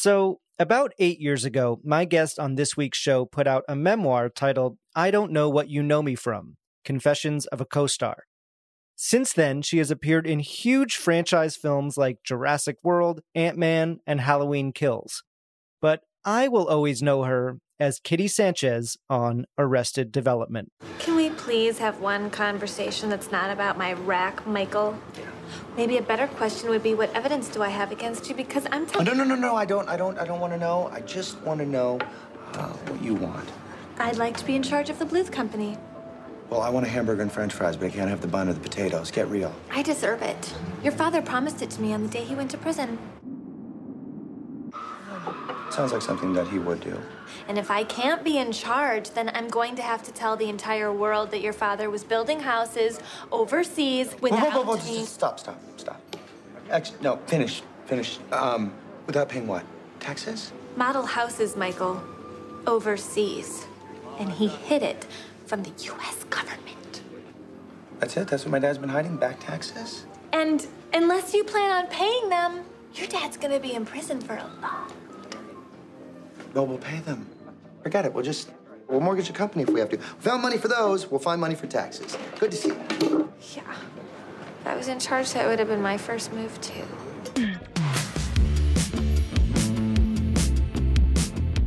So, about eight years ago, my guest on this week's show put out a memoir titled I Don't Know What You Know Me From Confessions of a Co Star. Since then, she has appeared in huge franchise films like Jurassic World, Ant Man, and Halloween Kills. But I will always know her as Kitty Sanchez on Arrested Development. Can we please have one conversation that's not about my rack, Michael? Maybe a better question would be what evidence do I have against you because I'm Oh, no, no, no, no. I don't. I don't. I don't want to know. I just want to know uh, what you want. I'd like to be in charge of the Bluth Company. Well, I want a hamburger and French fries, but I can't have the bun or the potatoes. Get real. I deserve it. Your father promised it to me on the day he went to prison. Sounds like something that he would do. And if I can't be in charge, then I'm going to have to tell the entire world that your father was building houses overseas Whoa, without whoa, whoa, whoa, me. just stop, stop, stop. Actually, no, finish, finish. Um, without paying what? Taxes? Model houses, Michael, overseas. And he hid it from the US government. That's it. That's what my dad's been hiding. Back taxes. And unless you plan on paying them, your dad's gonna be in prison for a long No, we'll pay them. Forget it. We'll just we'll mortgage a company if we have to. We found money for those. We'll find money for taxes. Good to see you. Yeah. If I was in charge, that would have been my first move, too.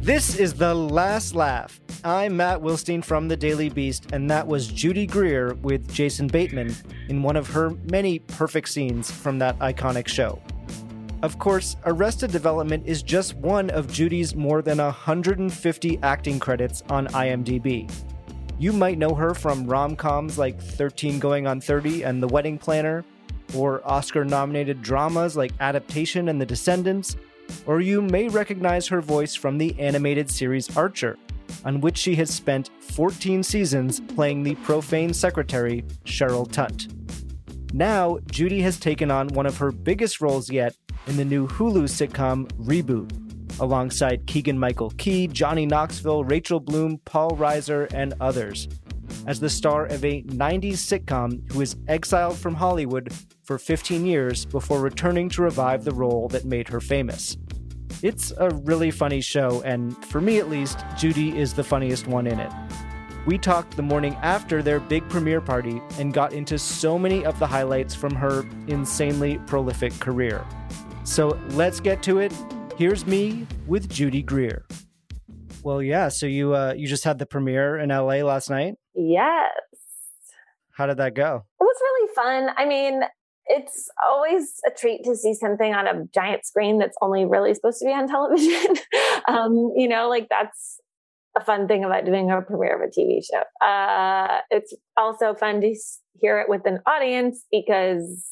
This is The Last Laugh. I'm Matt Wilstein from The Daily Beast, and that was Judy Greer with Jason Bateman in one of her many perfect scenes from that iconic show. Of course, Arrested Development is just one of Judy's more than 150 acting credits on IMDb. You might know her from rom coms like 13 Going on 30 and The Wedding Planner, or Oscar nominated dramas like Adaptation and The Descendants, or you may recognize her voice from the animated series Archer, on which she has spent 14 seasons playing the profane secretary, Cheryl Tunt. Now, Judy has taken on one of her biggest roles yet in the new Hulu sitcom Reboot, alongside Keegan Michael Key, Johnny Knoxville, Rachel Bloom, Paul Reiser, and others, as the star of a 90s sitcom who was exiled from Hollywood for 15 years before returning to revive the role that made her famous. It's a really funny show, and for me at least, Judy is the funniest one in it. We talked the morning after their big premiere party and got into so many of the highlights from her insanely prolific career. So let's get to it. Here's me with Judy Greer. Well, yeah. So you uh, you just had the premiere in LA last night. Yes. How did that go? It was really fun. I mean, it's always a treat to see something on a giant screen that's only really supposed to be on television. um, you know, like that's a fun thing about doing a premiere of a TV show. Uh, it's also fun to hear it with an audience because,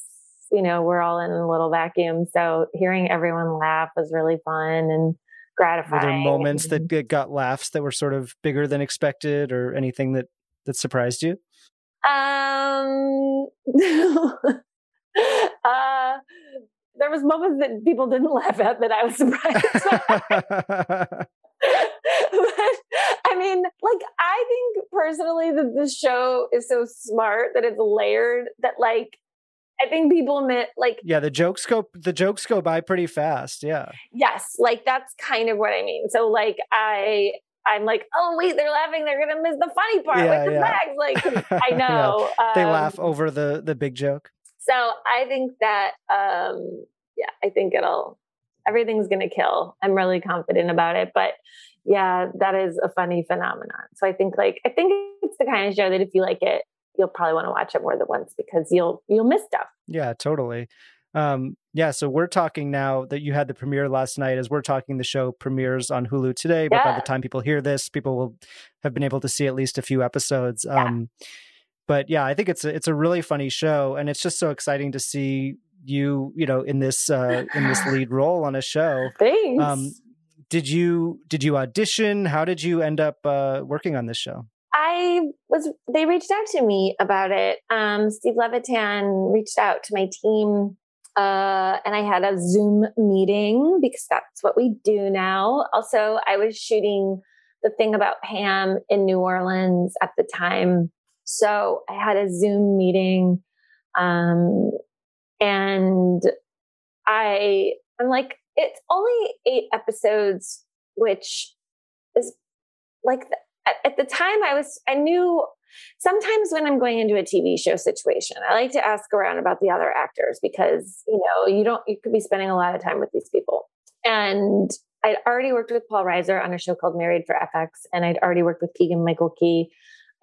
you know, we're all in a little vacuum. So hearing everyone laugh was really fun and gratifying. Were there moments that and- got laughs that were sort of bigger than expected, or anything that that surprised you? Um, uh, there was moments that people didn't laugh at that I was surprised. but I mean, like I think personally that this show is so smart that it's layered that like I think people admit like yeah, the jokes go the jokes go by pretty fast. Yeah. yes, like that's kind of what I mean. So like I I'm like, oh wait, they're laughing. They're gonna miss the funny part, Yeah, like the yeah. bags. Like I know They um, laugh over the the big joke. So I think that um yeah, I think it'll everything's gonna kill. I'm really confident about it. But yeah, that is a funny phenomenon. So I think like I think it's the kind of show that if you like it, you'll probably want to watch it more than once because you'll you'll miss stuff. Yeah, totally. Um, yeah, so we're talking now that you had the premiere last night. As we're talking, the show premieres on Hulu today. But by the time people hear this, people will have been able to see at least a few episodes. Yeah. Um, but yeah, I think it's a, it's a really funny show, and it's just so exciting to see you, you know, in this uh, in this lead role on a show. Thanks. Um, did you did you audition? How did you end up uh, working on this show? I was. They reached out to me about it. Um, Steve Levitan reached out to my team, uh, and I had a Zoom meeting because that's what we do now. Also, I was shooting the thing about Pam in New Orleans at the time, so I had a Zoom meeting, um, and I I'm like, it's only eight episodes, which is like at, at the time I was, I knew sometimes when I'm going into a TV show situation, I like to ask around about the other actors because, you know, you don't, you could be spending a lot of time with these people. And I'd already worked with Paul Reiser on a show called Married for FX, and I'd already worked with Keegan Michael Key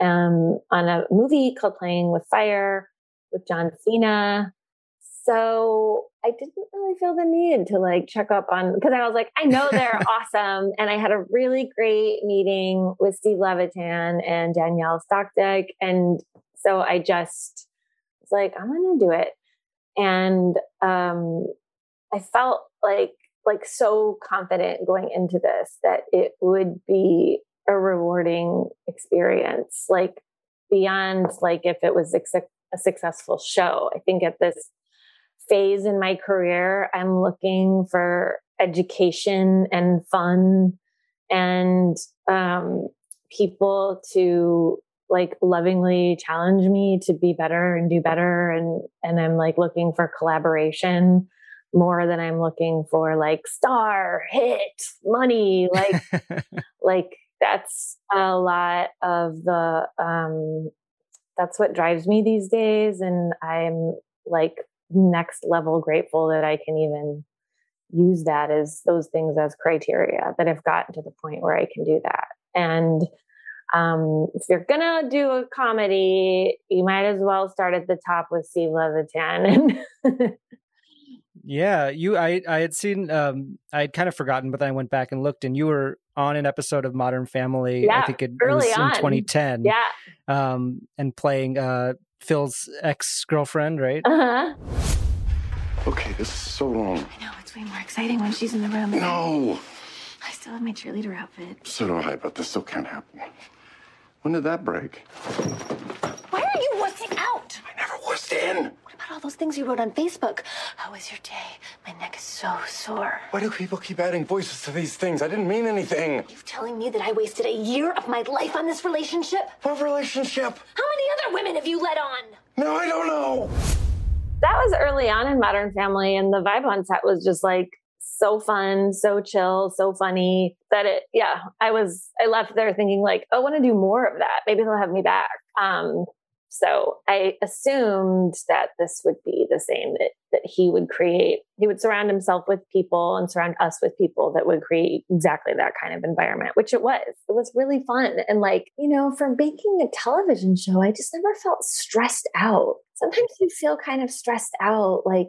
um, on a movie called Playing with Fire with John Cena. So I didn't really feel the need to like check up on because I was like, I know they're awesome. And I had a really great meeting with Steve Levitan and Danielle Stokdyk. And so I just was like, I'm gonna do it. And um I felt like like so confident going into this that it would be a rewarding experience, like beyond like if it was a successful show. I think at this phase in my career, I'm looking for education and fun and um, people to like lovingly challenge me to be better and do better. And and I'm like looking for collaboration more than I'm looking for like star hit money like like that's a lot of the um that's what drives me these days. And I'm like next level grateful that I can even use that as those things as criteria that I've gotten to the point where I can do that. And um, if you're gonna do a comedy, you might as well start at the top with Steve Levitan. yeah, you. I I had seen. Um, I had kind of forgotten, but then I went back and looked, and you were on an episode of Modern Family. Yeah, I think it, it was on. in 2010. Yeah, um, and playing uh, Phil's ex girlfriend, right? Uh huh. Okay, this is so wrong. I know, it's way more exciting when she's in the room. No! I still have my cheerleader outfit. So do I, but this still can't happen. When did that break? Why are you wussing out? I never wussed in. What about all those things you wrote on Facebook? How was your day? My neck is so sore. Why do people keep adding voices to these things? I didn't mean anything. You telling me that I wasted a year of my life on this relationship? What relationship? How many other women have you led on? No, I don't know. That was early on in Modern Family, and the vibe on set was just like so fun, so chill, so funny that it, yeah, I was, I left there thinking like, oh, I want to do more of that. Maybe they'll have me back. Um, so I assumed that this would be the same that that he would create. He would surround himself with people and surround us with people that would create exactly that kind of environment, which it was. It was really fun. And like, you know, for making a television show, I just never felt stressed out. Sometimes you feel kind of stressed out, like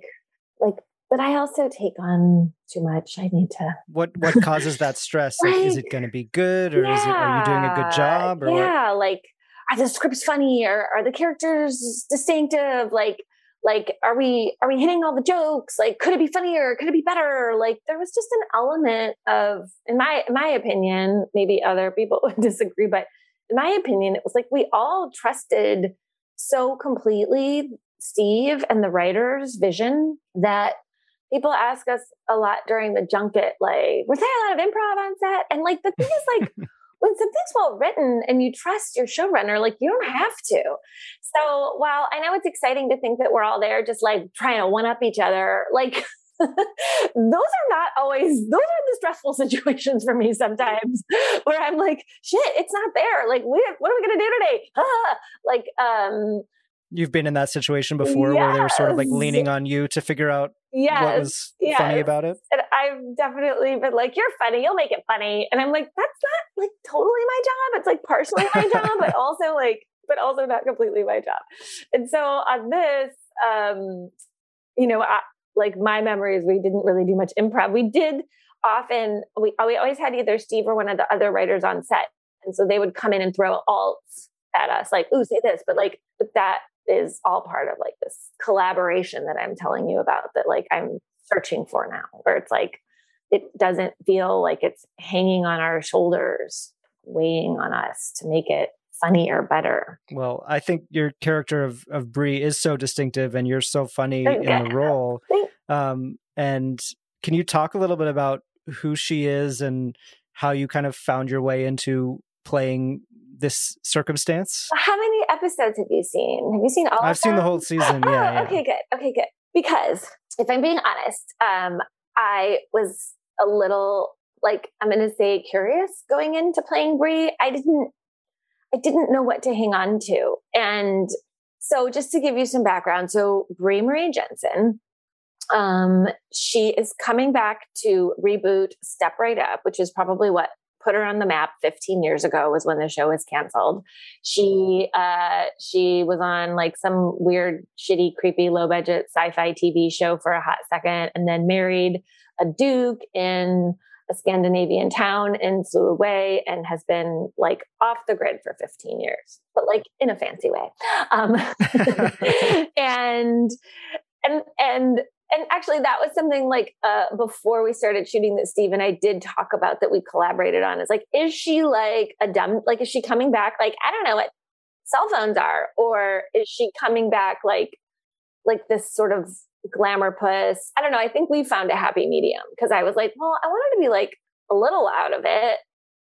like but I also take on too much. I need to. What what causes that stress? like, like, is it going to be good, or yeah, is it? Are you doing a good job? Or yeah, what? like are the scripts funny? Or are the characters distinctive? Like like are we are we hitting all the jokes? Like could it be funnier? Could it be better? Like there was just an element of, in my in my opinion, maybe other people would disagree, but in my opinion, it was like we all trusted so completely Steve and the writer's vision that people ask us a lot during the junket, like, was there a lot of improv on set? And like the thing is like when something's well written and you trust your showrunner, like you don't have to. So while I know it's exciting to think that we're all there just like trying to one up each other, like those are not always those are the stressful situations for me sometimes where i'm like shit it's not there like what are we gonna do today ah! like um You've been in that situation before yes. where they were sort of like leaning on you to figure out yes. what was yes. funny about it. And I've definitely been like, "You're funny. You'll make it funny," and I'm like, "That's not like totally my job. It's like partially my job, but also like, but also not completely my job." And so on this, um, you know, I, like my memories, we didn't really do much improv. We did often. We we always had either Steve or one of the other writers on set, and so they would come in and throw alts at us, like, "Ooh, say this," but like, but that is all part of like this collaboration that I'm telling you about that like I'm searching for now, where it's like it doesn't feel like it's hanging on our shoulders, weighing on us to make it funny or better. Well, I think your character of of Bree is so distinctive, and you're so funny in the role. Um, and can you talk a little bit about who she is and how you kind of found your way into playing this circumstance? How many episodes have you seen? Have you seen all? I've seen the whole season. Oh, yeah, yeah. Okay, good. Okay, good. Because if I'm being honest, um, I was a little like I'm going to say curious going into playing Bree. I didn't I didn't know what to hang on to. And so just to give you some background, so Bree Marie Jensen, um, she is coming back to reboot Step Right Up, which is probably what put her on the map 15 years ago was when the show was canceled. She uh, she was on like some weird, shitty, creepy, low budget sci-fi TV show for a hot second, and then married a duke in a Scandinavian town and flew away and has been like off the grid for 15 years, but like in a fancy way. Um, and and and and actually that was something like uh, before we started shooting that steve and i did talk about that we collaborated on is like is she like a dumb like is she coming back? Like i don't know what cell phones are or is she coming back like like this sort of glamour puss i don't know. I think we found a happy medium because i was like well i wanted to be like a little out of it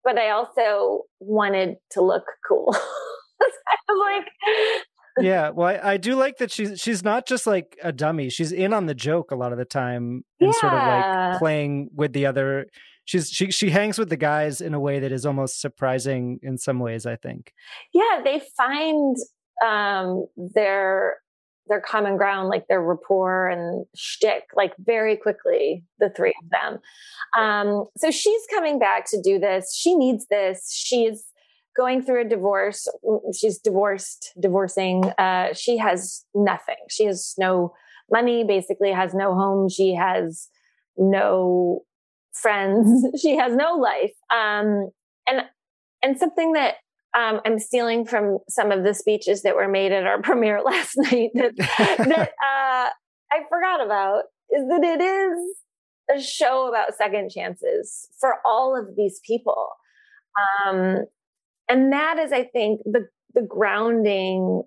but i also wanted to look cool. I was like yeah, well, I, I, do like that she's she's not just like a dummy. She's in on the joke a lot of the time and yeah. sort of like playing with the other. She's she she hangs with the guys in a way that is almost surprising in some ways. I think. Yeah, they find um, their their common ground, like their rapport and shtick, like very quickly. The three of them. Um, so she's coming back to do this. She needs this. She's going through a divorce. She's divorced, divorcing. Uh, she has nothing. She has no money, basically, has no home. She has no friends. she has no life. Um, and and something that um, I'm stealing from some of the speeches that were made at our premiere last night that that uh, I forgot about is that it is a show about second chances for all of these people. Um, and that is, I think, the, the grounding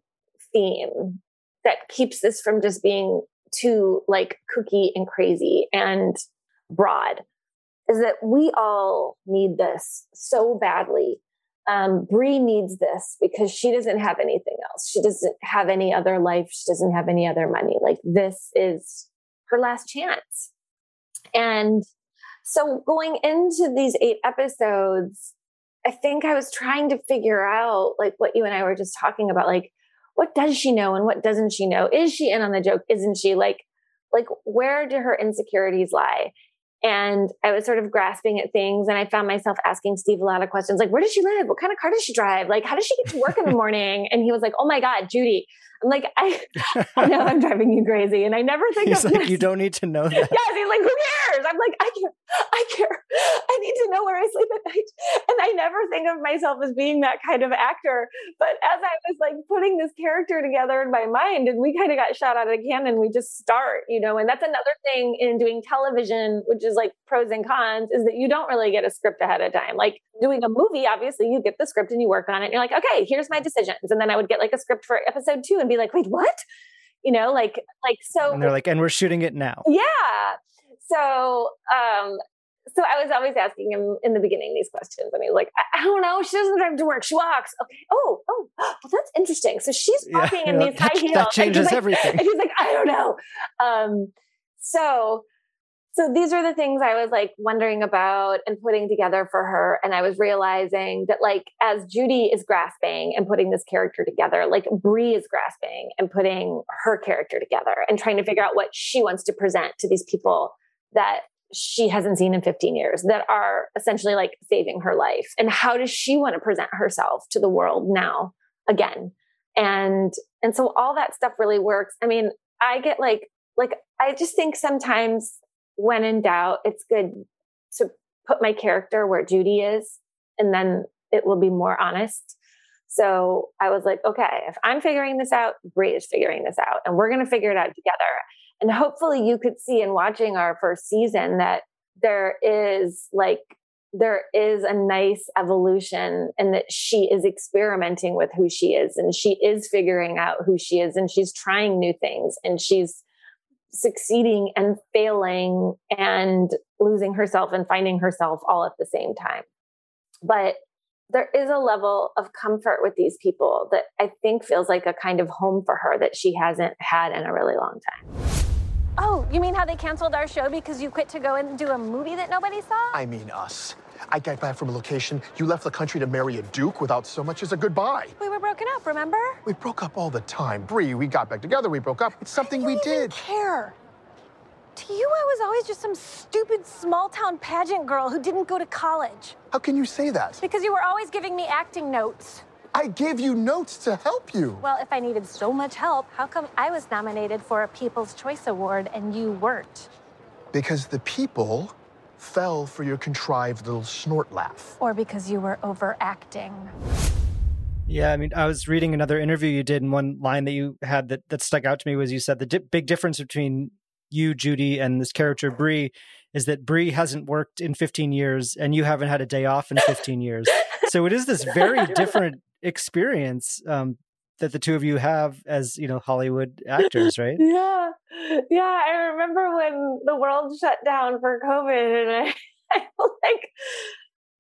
theme that keeps this from just being too like kooky and crazy and broad is that we all need this so badly. Um, Bree needs this because she doesn't have anything else. She doesn't have any other life. She doesn't have any other money. Like this is her last chance. And so going into these eight episodes, I think I was trying to figure out like what you and I were just talking about, like what does she know and what doesn't she know? Is she in on the joke? Isn't she? Like, like where do her insecurities lie? And I was sort of grasping at things, and I found myself asking Steve a lot of questions, like, "Where does she live? What kind of car does she drive? Like, how does she get to work in the morning?" And he was like, "Oh my God, Judy, I'm like, I, I know I'm driving you crazy, and I never think he's of like, you don't need to know that. Yes, he's like, who cares? I'm like, I care, I care. I need to know where I sleep at night, and I never think of myself as being that kind of actor. But as I was like putting this character together in my mind, and we kind of got shot out of the cannon, we just start, you know. And that's another thing in doing television, which is like pros and cons, is that you don't really get a script ahead of time. Like doing a movie, obviously, you get the script and you work on it. And you're like, okay, here's my decisions, and then I would get like a script for episode two and be like, wait, what? You know, like, like, so. And they're like, and we're shooting it now. Yeah. So, um, so I was always asking him in the beginning these questions, and he was like, I, I don't know. She doesn't drive to work. She walks. Okay. Oh, oh, well, that's interesting. So she's walking yeah, in these that, high heels. That changes like, everything. And he's like, I don't know. Um, so so these are the things I was like wondering about and putting together for her. And I was realizing that, like, as Judy is grasping and putting this character together, like Bree is grasping and putting her character together and trying to figure out what she wants to present to these people that she hasn't seen in 15 years that are essentially like saving her life. And how does she want to present herself to the world now again? And and so all that stuff really works. I mean, I get like like I just think sometimes when in doubt, it's good to put my character where Judy is, and then it will be more honest. So I was like, okay, if I'm figuring this out, Bree is figuring this out, and we're going to figure it out together. And hopefully, you could see in watching our first season that there is like there is a nice evolution and that she is experimenting with who she is and she is figuring out who she is and she's trying new things and she's succeeding and failing and losing herself and finding herself all at the same time. But there is a level of comfort with these people that I think feels like a kind of home for her that she hasn't had in a really long time. Oh, you mean how they canceled our show because you quit to go and do a movie that nobody saw? I mean us. I got back from a location. You left the country to marry a duke without so much as a goodbye. We were broken up, remember? We broke up all the time. Bree, we got back together, we broke up. It's something we did. care. To you, I was always just some stupid small town pageant girl who didn't go to college. How can you say that? Because you were always giving me acting notes. I gave you notes to help you. Well, if I needed so much help, how come I was nominated for a People's Choice Award and you weren't? Because the people fell for your contrived little snort laugh. Or because you were overacting. Yeah, I mean, I was reading another interview you did, and one line that you had that, that stuck out to me was you said the di- big difference between you, Judy, and this character, Bree, is that Bree hasn't worked in 15 years and you haven't had a day off in 15 years. So it is this very different experience um, that the two of you have as you know Hollywood actors, right? Yeah, yeah. I remember when the world shut down for COVID, and I, I like,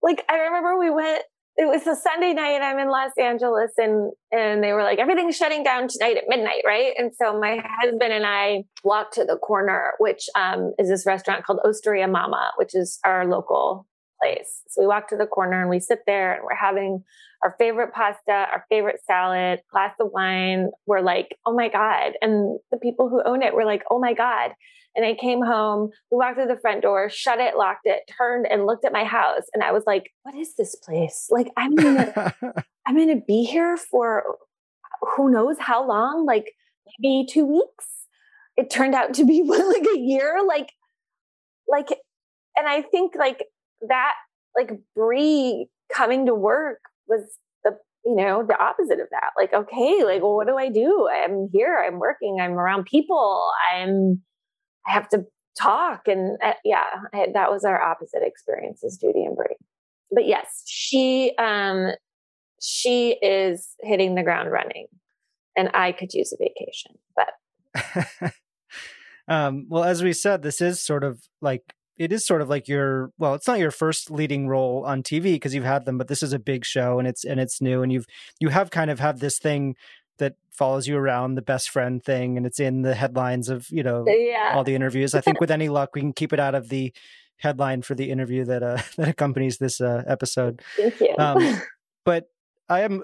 like I remember we went. It was a Sunday night. And I'm in Los Angeles, and and they were like, everything's shutting down tonight at midnight, right? And so my husband and I walked to the corner, which um, is this restaurant called Osteria Mamma, which is our local place. So we walk to the corner and we sit there, and we're having our favorite pasta, our favorite salad, glass of wine. We're like, oh my God. And the people who own it were like, oh my God. And I came home, we walked through the front door, shut it, locked it, turned and looked at my house. And I was like, what is this place? Like, I'm gonna, I'm gonna be here for who knows how long, like maybe two weeks. It turned out to be like a year. Like, like, and I think like that, like Bree coming to work was the you know the opposite of that. Like okay like well, what do i do? I'm here i'm working i'm around people i'm i have to talk. And uh, yeah I, that was our opposite experiences judy and bree but yes she um she is hitting the ground running and i could use a vacation but um well as we said this is sort of like it is sort of like your well it's not your first leading role on tv because you've had them but this is a big show and it's and it's new and you've you have kind of have this thing that follows you around the best friend thing and it's in the headlines of you know yeah. all the interviews. I think with any luck we can keep it out of the headline for the interview that uh that accompanies this uh, episode. Thank you. Um, but i am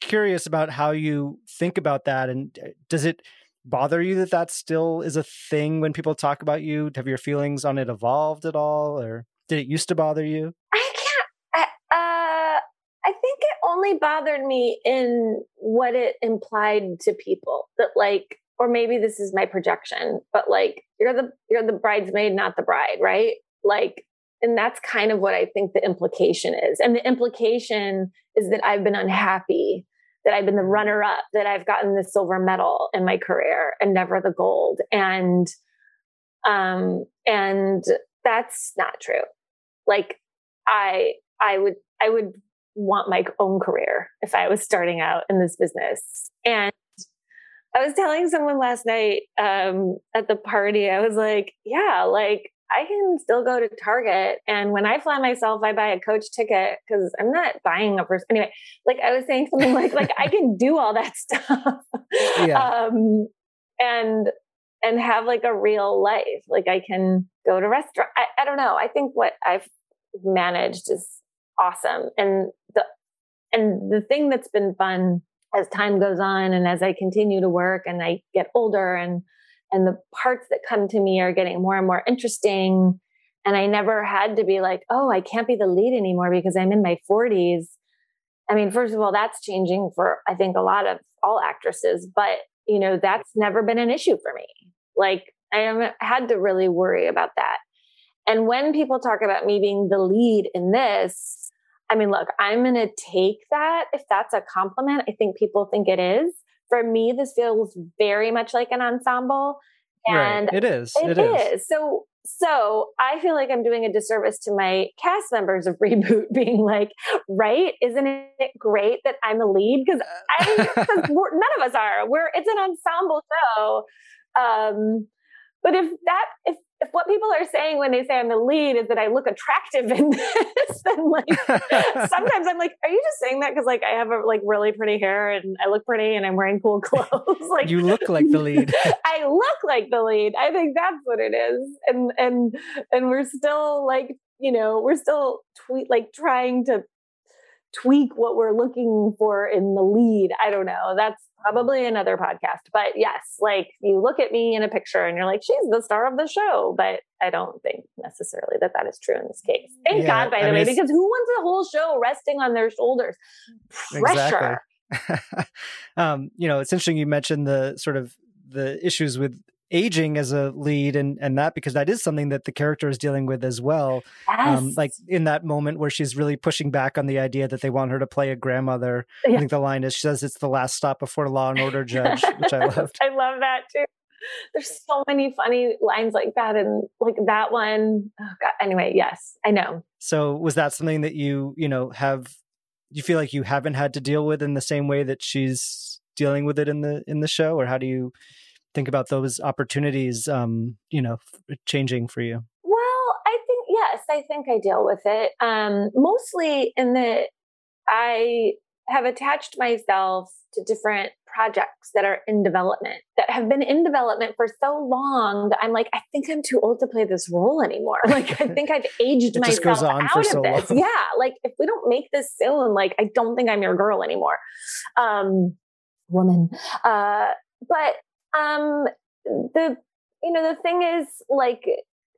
curious about how you think about that and uh, does it bother you that that still is a thing when people talk about you? Have your feelings on it evolved at all, or did it used to bother you? I can't. I, uh, I think it only bothered me in what it implied to people that, like, or maybe this is my projection, but like, you're the you're the bridesmaid, not the bride, right? Like, and that's kind of what I think the implication is, and the implication is that I've been unhappy that I've been the runner up, that I've gotten the silver medal in my career and never the gold. And um and that's not true. Like I I would I would want my own career if I was starting out in this business. And I was telling someone last night um, at the party, I was like, yeah, like I can still go to Target. And when I fly myself, I buy a coach ticket because I'm not buying a person. Anyway, like I was saying something like, like I can do all that stuff. Yeah. Um, and, and have like a real life. Like I can go to restaurant. I, I don't know. I think what I've managed is awesome. And the, and the thing that's been fun as time goes on and as I continue to work and I get older and and the parts that come to me are getting more and more interesting and i never had to be like oh i can't be the lead anymore because i'm in my 40s i mean first of all that's changing for i think a lot of all actresses but you know that's never been an issue for me like i haven't had to really worry about that and when people talk about me being the lead in this I mean, look, I'm going to take that if that's a compliment. I think people think it is. For me, this feels very much like an ensemble. And right. It is. it, it is. is. So so I feel like I'm doing a disservice to my cast members of Reboot being like, right? Isn't it great that I'm a lead? Because I cause none of us are. We're it's an ensemble show. Um, but if that if if what people are saying when they say I'm the lead is that I look attractive in this, then like sometimes I'm like, are you just saying that because like I have a like really pretty hair and I look pretty and I'm wearing cool clothes? like you look like the lead. I look like the lead. I think that's what it is. And and and we're still like, you know, we're still tweet like trying to tweak what we're looking for in the lead. I don't know. That's probably another podcast. But yes, like you look at me in a picture and you're like, she's the star of the show. But I don't think necessarily that that is true in this case. Thank yeah, God, by the I way, mean, because who wants a whole show resting on their shoulders? Pressure. Exactly. um, you know, it's interesting you mentioned the sort of the issues with aging as a lead and and that because that is something that the character is dealing with as well um, yes. um, like in that moment where she's really pushing back on the idea that they want her to play a grandmother yeah. i think the line is she says it's the last stop before law and order judge which i loved i love that too there's so many funny lines like that and like that one. Oh God. anyway yes i know so was that something that you you know have you feel like you haven't had to deal with in the same way that she's dealing with it in the in the show or how do you think about those opportunities, um, you know, changing for you? Well, I think yes, I think I deal with it um, mostly in that I have attached myself to different projects that are in development that have been in development for so long that I'm like, I think I'm too old to play this role anymore. Like, I think I've aged myself out of so this. Long. Yeah. Like, if we don't make this soon, like, I don't think I'm your girl anymore. Um, woman. Uh, but um, the you know the thing is like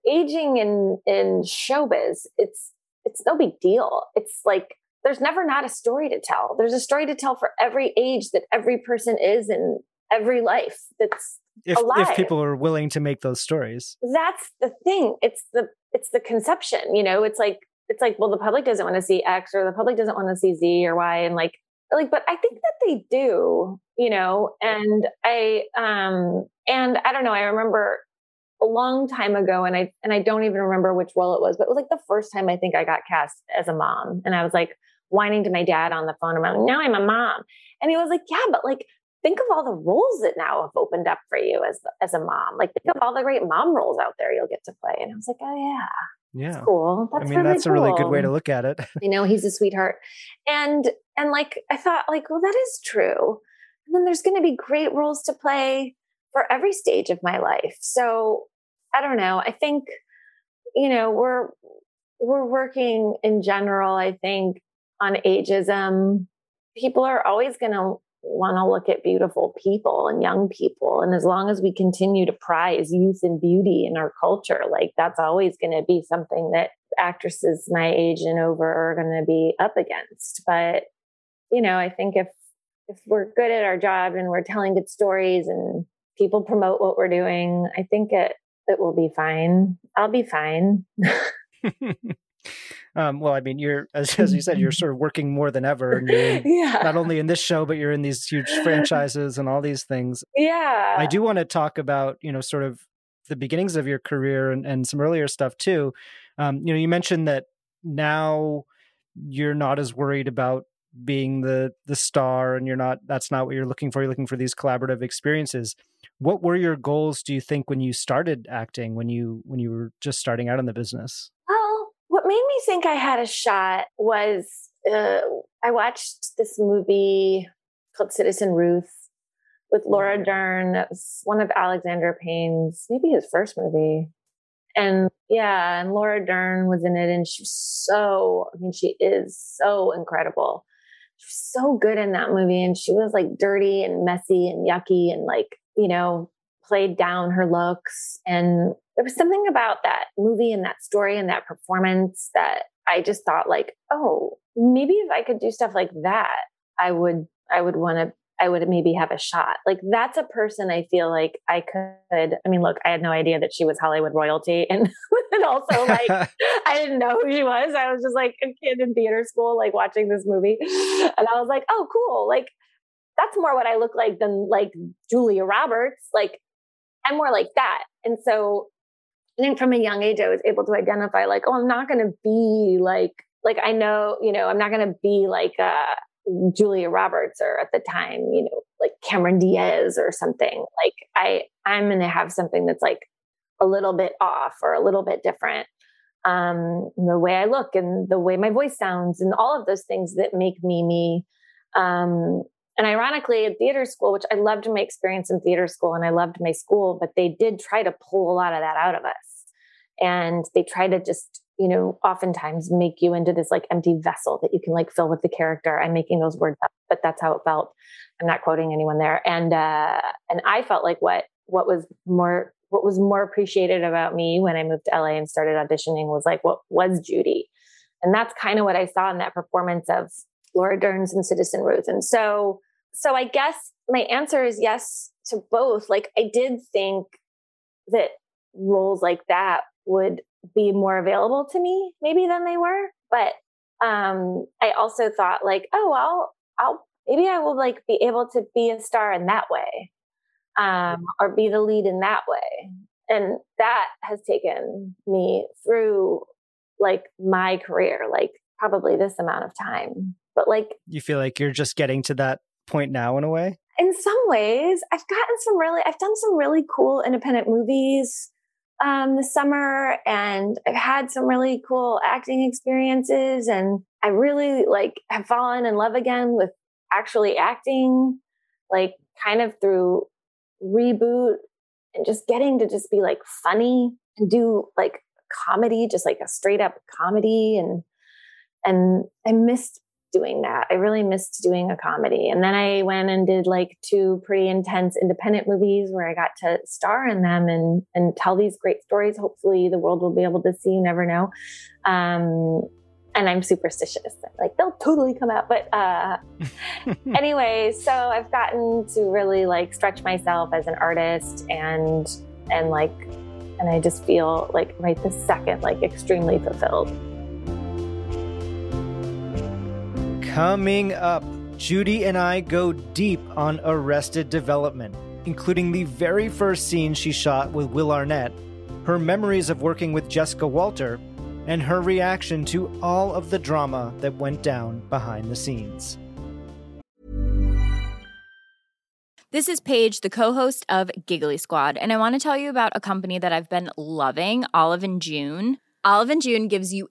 aging in in showbiz. It's it's no big deal. It's like there's never not a story to tell. There's a story to tell for every age that every person is in every life that's if, alive. if people are willing to make those stories. That's the thing. It's the it's the conception, you know, it's like it's like, well, the public doesn't want to see X or the public doesn't want to see Z or Y. And like like but i think that they do you know and i um and i don't know i remember a long time ago and i and i don't even remember which role it was but it was like the first time i think i got cast as a mom and i was like whining to my dad on the phone about now i'm a mom. And he was like yeah but like think of all the roles that now have opened up for you as as a mom like think of all the great mom roles out there you'll get to play. And i was like oh yeah yeah. That's cool that's i mean really that's cool. a really good way to look at it. You know he's a sweetheart. And and like i thought like well that is true. And then there's going to be great roles to play for every stage of my life. So i don't know. I think you know we're we're working in general i think on ageism. People are always going to want to look at beautiful people and young people. And as long as we continue to prize youth and beauty in our culture, like that's always going to be something that actresses my age and over are going to be up against. But, you know, I think if, if we're good at our job and we're telling good stories and people promote what we're doing, I think it, it will be fine. I'll be fine. Um, well, I mean, you're as, as you said, you're sort of working more than ever, and you're yeah. not only in this show, but you're in these huge franchises and all these things. Yeah, I do want to talk about you know sort of the beginnings of your career and, and some earlier stuff too. Um, you know, you mentioned that now you're not as worried about being the the star and you're not that's not what you're looking for you're looking for these collaborative experiences what were your goals do you think when you started acting when you when you were just starting out in the business made me think I had a shot was uh, I watched this movie called Citizen Ruth with Laura mm-hmm. Dern. That was one of Alexander Payne's, maybe his first movie. And yeah, and Laura Dern was in it, and she's so, I mean, she is so incredible. She was so good in that movie, and she was like dirty and messy and yucky and like, you know, played down her looks. And there was something about that movie and that story and that performance that I just thought like, oh, maybe if I could do stuff like that, I would I would want to I would maybe have a shot. Like that's a person I feel like I could. I mean, look, I had no idea that she was Hollywood royalty, and, and also like I didn't know who she was. I was just like a kid in theater school, like watching this movie, and I was like, oh, cool. Like that's more what I look like than like Julia Roberts. Like I'm more like that, and so I think from a young age I was able to identify like, oh, I'm not going to be like like I know, you know, I'm not going to be like uh Julia Roberts or at the time, you know, like Cameron Diaz or something. Like I I'm going to have something that's like a little bit off or a little bit different. Um, the way I look and the way my voice sounds and all of those things that make me me. Um, and ironically, at theater school, which I loved my experience in theater school and I loved my school, but they did try to pull a lot of that out of us. And they try to just you know, oftentimes make you into this like empty vessel that you can like fill with the character. I'm making those words up, but that's how it felt. I'm not quoting anyone there. And uh and I felt like what what was more what was more appreciated about me when I moved to LA and started auditioning was like what was Judy. And that's kind of what I saw in that performance of Laura Dern's and Citizen Ruth. And so so I guess my answer is yes to both. Like I did think that roles like that would be more available to me maybe than they were but um i also thought like oh i'll i'll maybe i will like be able to be a star in that way um or be the lead in that way and that has taken me through like my career like probably this amount of time but like you feel like you're just getting to that point now in a way? In some ways i've gotten some really i've done some really cool independent movies um, this summer and I've had some really cool acting experiences and I really like have fallen in love again with actually acting, like kind of through reboot and just getting to just be like funny and do like comedy, just like a straight up comedy and and I missed doing that. I really missed doing a comedy. And then I went and did like two pretty intense independent movies where I got to star in them and and tell these great stories. Hopefully the world will be able to see, you never know. Um and I'm superstitious. Like they'll totally come out. But uh anyway, so I've gotten to really like stretch myself as an artist and and like and I just feel like right this second like extremely fulfilled. Coming up, Judy and I go deep on Arrested Development, including the very first scene she shot with Will Arnett, her memories of working with Jessica Walter, and her reaction to all of the drama that went down behind the scenes. This is Paige, the co-host of Giggly Squad, and I want to tell you about a company that I've been loving, Olive and June. Olive and June gives you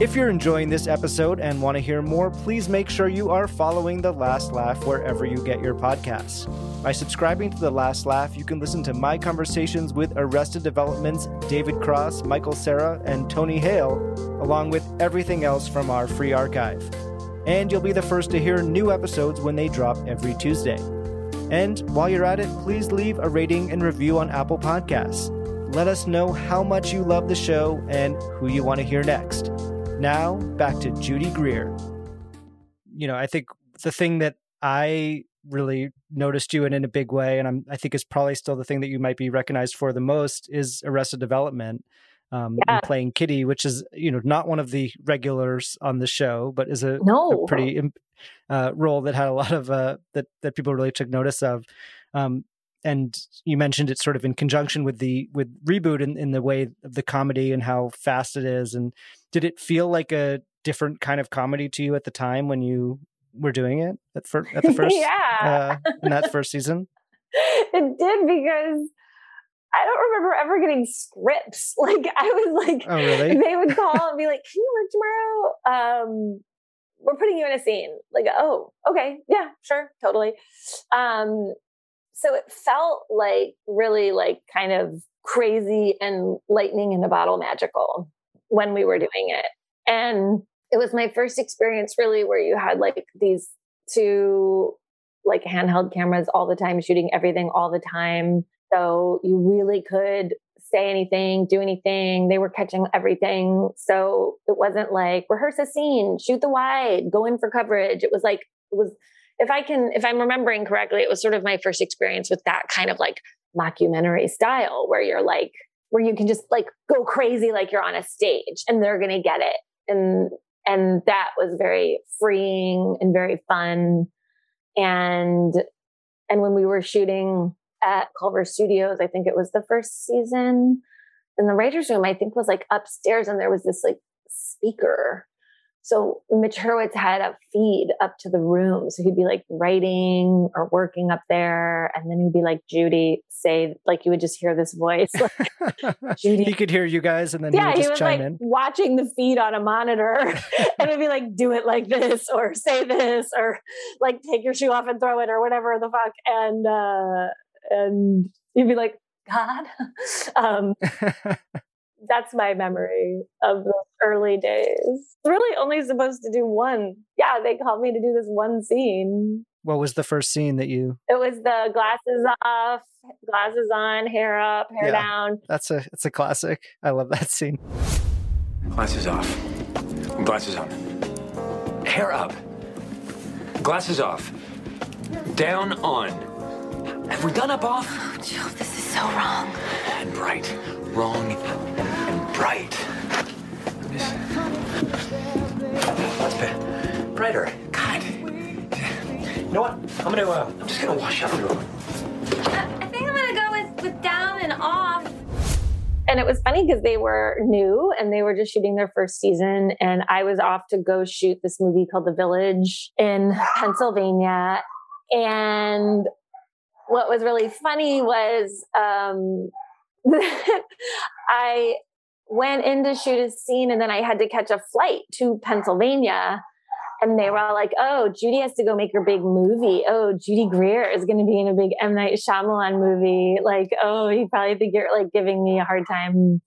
If you're enjoying this episode and want to hear more, please make sure you are following The Last Laugh wherever you get your podcasts. By subscribing to The Last Laugh, you can listen to my conversations with Arrested Development's David Cross, Michael Cera, and Tony Hale, along with everything else from our free archive. And you'll be the first to hear new episodes when they drop every Tuesday. And while you're at it, please leave a rating and review on Apple Podcasts. Let us know how much you love the show and who you want to hear next. Now, back to Judy Greer. You know, I think the thing that I really noticed you in in a big way, and I'm, I think is probably still the thing that you might be recognized for the most is Arrested Development. Um, Yeah. and playing Kitty, which is you know not one of the regulars on the show, but is a, No. a pretty uh, role that had a lot of uh, that that people really took notice of. Um, and you mentioned it sort of in conjunction with the with reboot in, in the way of the comedy and how fast it is. And did it feel like a different kind of comedy to you at the time when you were doing it at, fir- at the first Yeah. uh, in that first season? it did because I don't remember ever getting scripts. Like I was like, Oh, really? they would call and be like, "Can you work tomorrow? Um, we're putting you in a scene." Like, oh, okay, yeah, sure, totally. Um, so it felt like really like kind of crazy and lightning in a bottle magical when we were doing it, and it was my first experience really where you had like these two like handheld cameras all the time, shooting everything all the time. So you really could say anything, do anything. They were catching everything. So it wasn't like rehearse a scene, shoot the wide, go in for coverage. It was like, it was, if I can, if I'm remembering correctly, it was sort of my first experience with that kind of like mockumentary style where you're like, where you can just like go crazy like you're on a stage and they're going to get it. And, and that was very freeing and very fun and and when we were shooting at Culver Studios, I think it was the first season, in the writers' room, I think was like upstairs, and there was this like speaker. So Mitch Hurwitz had a feed up to the room, so he'd be like writing or working up there, and then he'd be like, "Judy, say," like you would just hear this voice. Like, Judy, he could hear you guys, and then yeah, he he was chime like in. watching the feed on a monitor and would be like, do it like this or say this or like take your shoe off and throw it or whatever the fuck. And uh and you'd be like, God. um that's my memory of those early days. Really only supposed to do one. Yeah, they called me to do this one scene. What was the first scene that you? It was the glasses off, glasses on, hair up, hair Yeah. down. That's a it's a classic. I love that scene. Glasses off. Glasses on. Hair up. Glasses off. Down on. Have we done up off? Oh, Joe, this is so wrong. And bright. Wrong and bright. That's bit brighter. God. You know what? I'm gonna. Uh, I'm just gonna wash up real quick. I think I'm gonna go with, with down and off. and it was funny because they were new and they were just shooting their first season and i was off to go shoot this movie called the village in pennsylvania and what was really funny was um, i went in to shoot a scene and then i had to catch a flight to pennsylvania and they were all like, "Oh, Judy has to go make her big movie. Oh, Judy Greer is going to be in a big M Night Shyamalan movie. Like, oh, you probably think you're like giving me a hard time.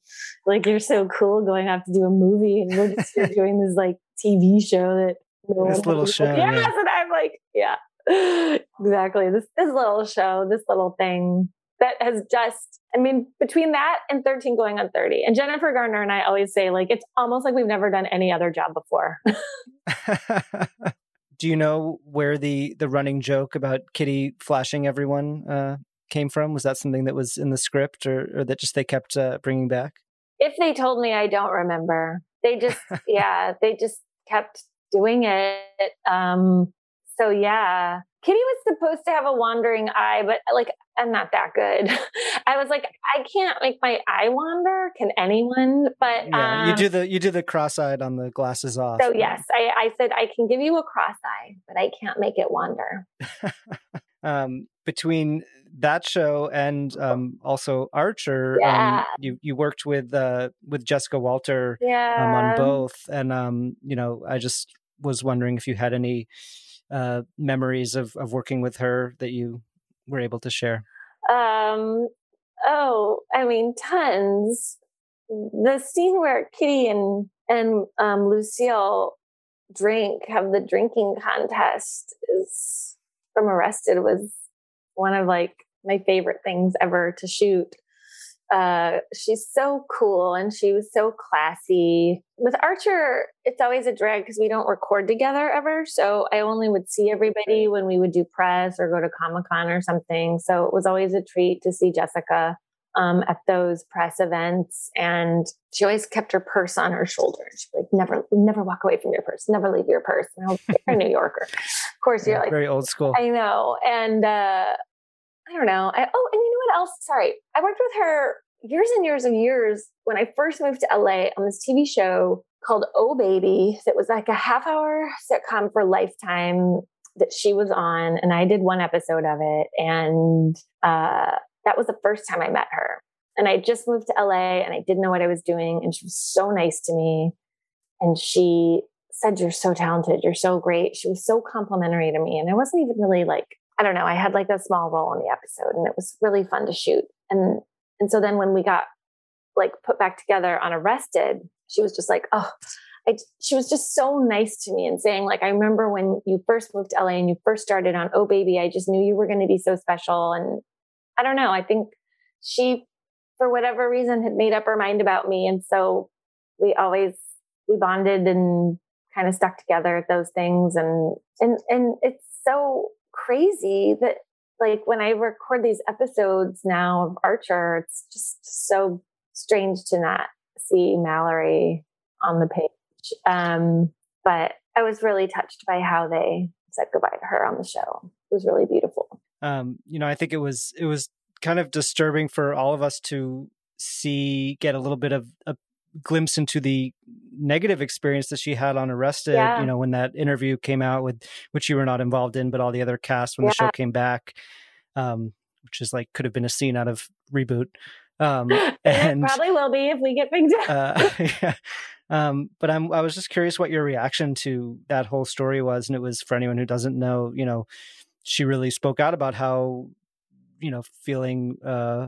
Like, you're so cool going off to do a movie, and we're just doing this like TV show that no This little knows." show, Yes, yeah. and I'm like, yeah, exactly. This this little show, this little thing that has just. I mean, between that and 13 going on 30, and Jennifer Garner and I always say, like, it's almost like we've never done any other job before. Do you know where the the running joke about Kitty flashing everyone uh, came from? Was that something that was in the script, or, or that just they kept uh, bringing back? if they told me i don't remember they just yeah they just kept doing it um so yeah kitty was supposed to have a wandering eye but like i'm not that good i was like i can't make my eye wander can anyone but Yeah, you um, do the you do the cross-eyed on the glasses off. so yes I, I said i can give you a cross eye but i can't make it wander um, between that show and um, also Archer, Yeah. um, you you worked with uh, with Jessica Walter um, Yeah. on both, and um, you know I just was wondering if you had any uh, memories of of working with her that you were able to share. Um, oh, I mean, tons. The scene where Kitty and and um, Lucille drink, have the drinking contest, is from Arrested was one of like my favorite things ever to shoot. Uh, she's so cool and she was so classy. With Archer, it's always a drag because we don't record together ever. So I only would see everybody when we would do press or go to Comic Con or something. So it was always a treat to see Jessica um, at those press events. And she always kept her purse on her shoulder. She'd like, never, never walk away from your purse. Never leave your purse. And I was a New Yorker. Of course, Yeah, you're like, very old school. I know. And uh, I don't know. I, oh, and you know what else? Sorry. I worked with her years and years and years when I first moved to LA on this TV show called Oh Baby that was like a half hour sitcom for Lifetime that she was on. And I did one episode of it. And uh, that was the first time I met her. And I just moved to LA and I didn't know what I was doing. And she was so nice to me. And she said, You're so talented. You're so great. She was so complimentary to me. And I wasn't even really like, I don't know, I had like a small role in the episode and it was really fun to shoot. And and so then when we got like put back together on Arrested, she was just like, oh, I, she was just so nice to me and saying like, I remember when you first moved to LA and you first started on Oh Baby, I just knew you were going to be so special. And I don't know, I think she, for whatever reason, had made up her mind about me. And so we always, we bonded and kind of stuck together at those things. And, and, and it's so crazy that like when I record these episodes now of Archer, it's just so strange to not see Mallory on the page. Um, but I was really touched by how they said goodbye to her on the show. It was really beautiful. Um, you know, I think it was it was kind of disturbing for all of us to see get a little bit of a glimpse into the negative experience that she had on Arrested. Yeah. You know, when that interview came out with which you were not involved in, but all the other cast when the show came back, um, which is like could have been a scene out of reboot. Um, And probably will be if we get picked up. uh, yeah. Um, but I'm I was just curious what your reaction to that whole story was, and it was for anyone who doesn't know, you know, she really spoke out about how, you know, feeling uh,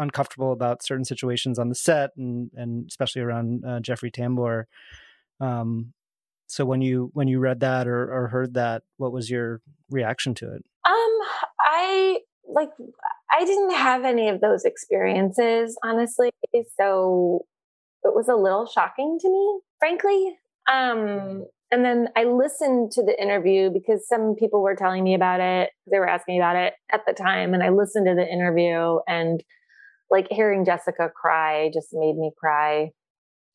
uncomfortable about certain situations on the set, and and especially around uh, Jeffrey Tambor. Um, so when you when you read that or, or heard that, what was your reaction to it? Um, I like I didn't have any of those experiences, honestly. So it was a little shocking to me, frankly. Um, and then I listened to the interview because some people were telling me about it. They were asking me about it at the time, and I listened to the interview and like hearing Jessica cry just made me cry.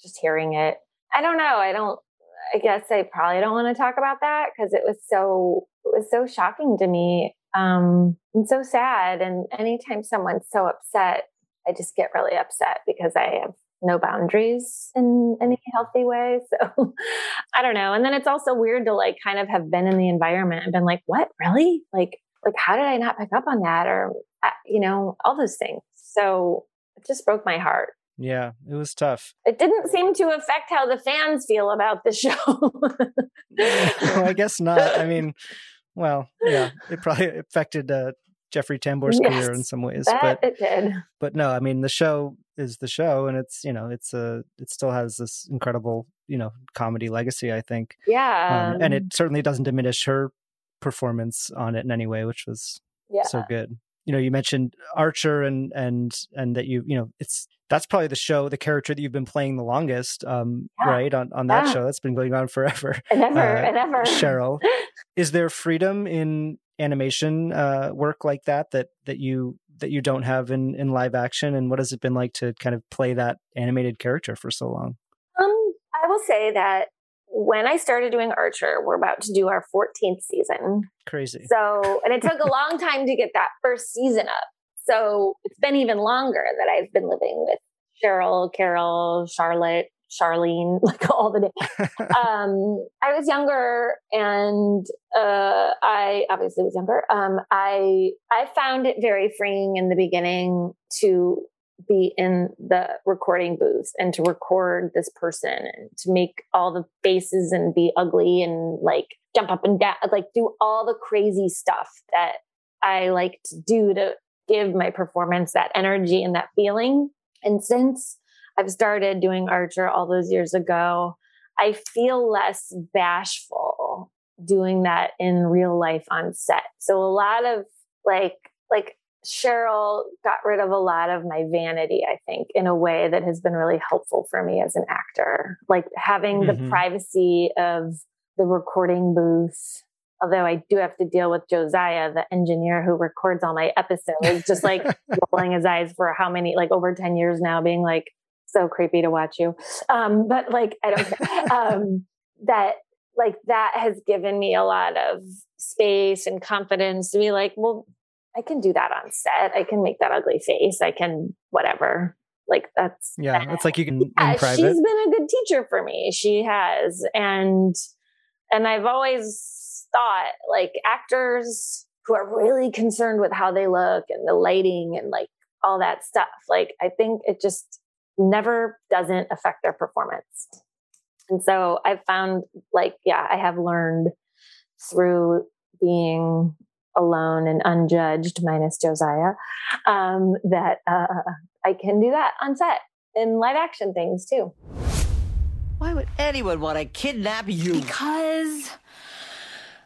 Just hearing it. I don't know. I don't. I guess I probably don't want to talk about that because it was so it was so shocking to me um, and so sad. And anytime someone's so upset, I just get really upset because I have no boundaries in any healthy way. So I don't know. And then it's also weird to like kind of have been in the environment and been like, what really? Like, like how did I not pick up on that? Or uh, you know, all those things. So it just broke my heart. Yeah, it was tough. It didn't seem to affect how the fans feel about the show. well, I guess not. I mean, well, yeah, it probably affected uh, Jeffrey Tambor's career in some ways, but it did. but no, I mean the show is the show, and it's you know it's a it still has this incredible you know comedy legacy, I think. Yeah. um, and it um, certainly doesn't diminish her performance on it in any way, which was Yeah. so good. You know, you mentioned Archer and and and that you you know it's that's probably the show the character that you've been playing the longest, um, Yeah. right on on that Yeah. show that's been going on forever. And ever, Uh, and ever. Cheryl, is there freedom in animation uh, work like that that that you that you don't have in in live action? And what has it been like to kind of play that animated character for so long? Um, I will say that when I started doing Archer, we're about to do our 14th season. Crazy. So, and it took a long time to get that first season up. So it's been even longer that I've been living with Cheryl, Carol, Charlotte, Charlene, like all the names. um, I was younger, and uh, I obviously was younger. Um, I I found it very freeing in the beginning to be in the recording booth and to record this person and to make all the faces and be ugly and like jump up and down, like do all the crazy stuff that I like to do to give my performance that energy and that feeling. And since I've started doing Archer all those years ago, I feel less bashful doing that in real life on set. So a lot of like like Cheryl got rid of a lot of my vanity, I think, in a way that has been really helpful for me as an actor. Like having Mhm. the privacy of the recording booth. Although I do have to deal with Josiah, the engineer who records all my episodes, just like rolling his eyes for how many, like over 10 years now, being like, so creepy to watch you. Um, but like, I don't care. um, that like that has given me a lot of space and confidence to be like, well, I can do that on set. I can make that ugly face. I can whatever. Like that's Yeah, it's like you can yeah, in private. she's been a good teacher for me. She has, and and I've always thought like actors who are really concerned with how they look and the lighting and like all that stuff. Like I think it just never doesn't affect their performance. And so I've found like yeah, I have learned through being alone and unjudged, minus Josiah, um, that uh, I can do that on set in live action things too. Why would anyone want to kidnap you? Because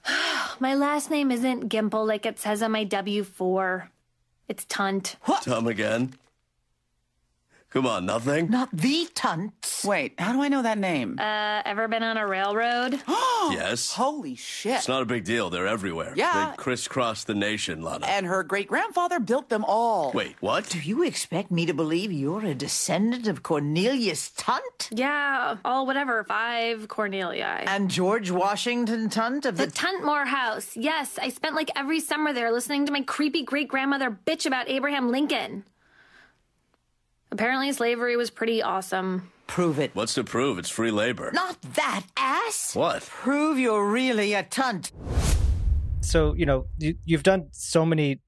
my last name isn't Gimple like it says on my W 4. It's Tunt. Come again? Come on, nothing? Not the tunt. Wait, how do I know that name? Uh, ever been on a railroad? Oh! Yes. Holy shit. It's not a big deal. They're everywhere. Yeah. They crisscross the nation, Lana. And her great grandfather built them all. Wait, what? Do you expect me to believe you're a descendant of Cornelius Tunt? Yeah, all whatever, five Cornelia. And George Washington Tunt of The the. Tuntmore house. Yes, I spent like every summer there listening to my creepy great grandmother bitch about Abraham Lincoln. Apparently, slavery was pretty awesome. Prove it. What's to prove? It's free labor. Not that ass. What? Prove you're really a tunt. so you know you, you've done so many